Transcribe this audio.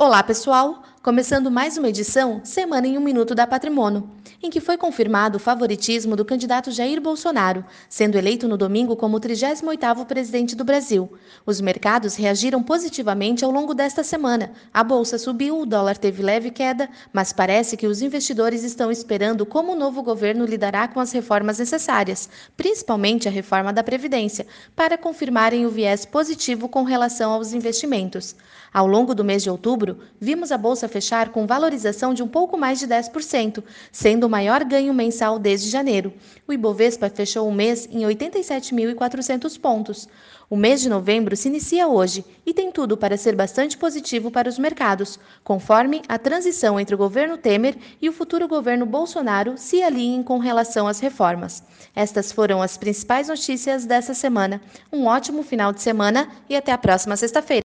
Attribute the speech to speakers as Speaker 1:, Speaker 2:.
Speaker 1: Olá, pessoal! Começando mais uma edição Semana em um Minuto da Patrimônio, em que foi confirmado o favoritismo do candidato Jair Bolsonaro, sendo eleito no domingo como o 38º presidente do Brasil. Os mercados reagiram positivamente ao longo desta semana. A bolsa subiu, o dólar teve leve queda, mas parece que os investidores estão esperando como o novo governo lidará com as reformas necessárias, principalmente a reforma da Previdência, para confirmarem o viés positivo com relação aos investimentos. Ao longo do mês de outubro, vimos a bolsa fechar com valorização de um pouco mais de 10%, sendo o maior ganho mensal desde janeiro. O Ibovespa fechou o mês em 87.400 pontos. O mês de novembro se inicia hoje e tem tudo para ser bastante positivo para os mercados, conforme a transição entre o governo Temer e o futuro governo Bolsonaro se alinhem com relação às reformas. Estas foram as principais notícias dessa semana. Um ótimo final de semana e até a próxima sexta-feira.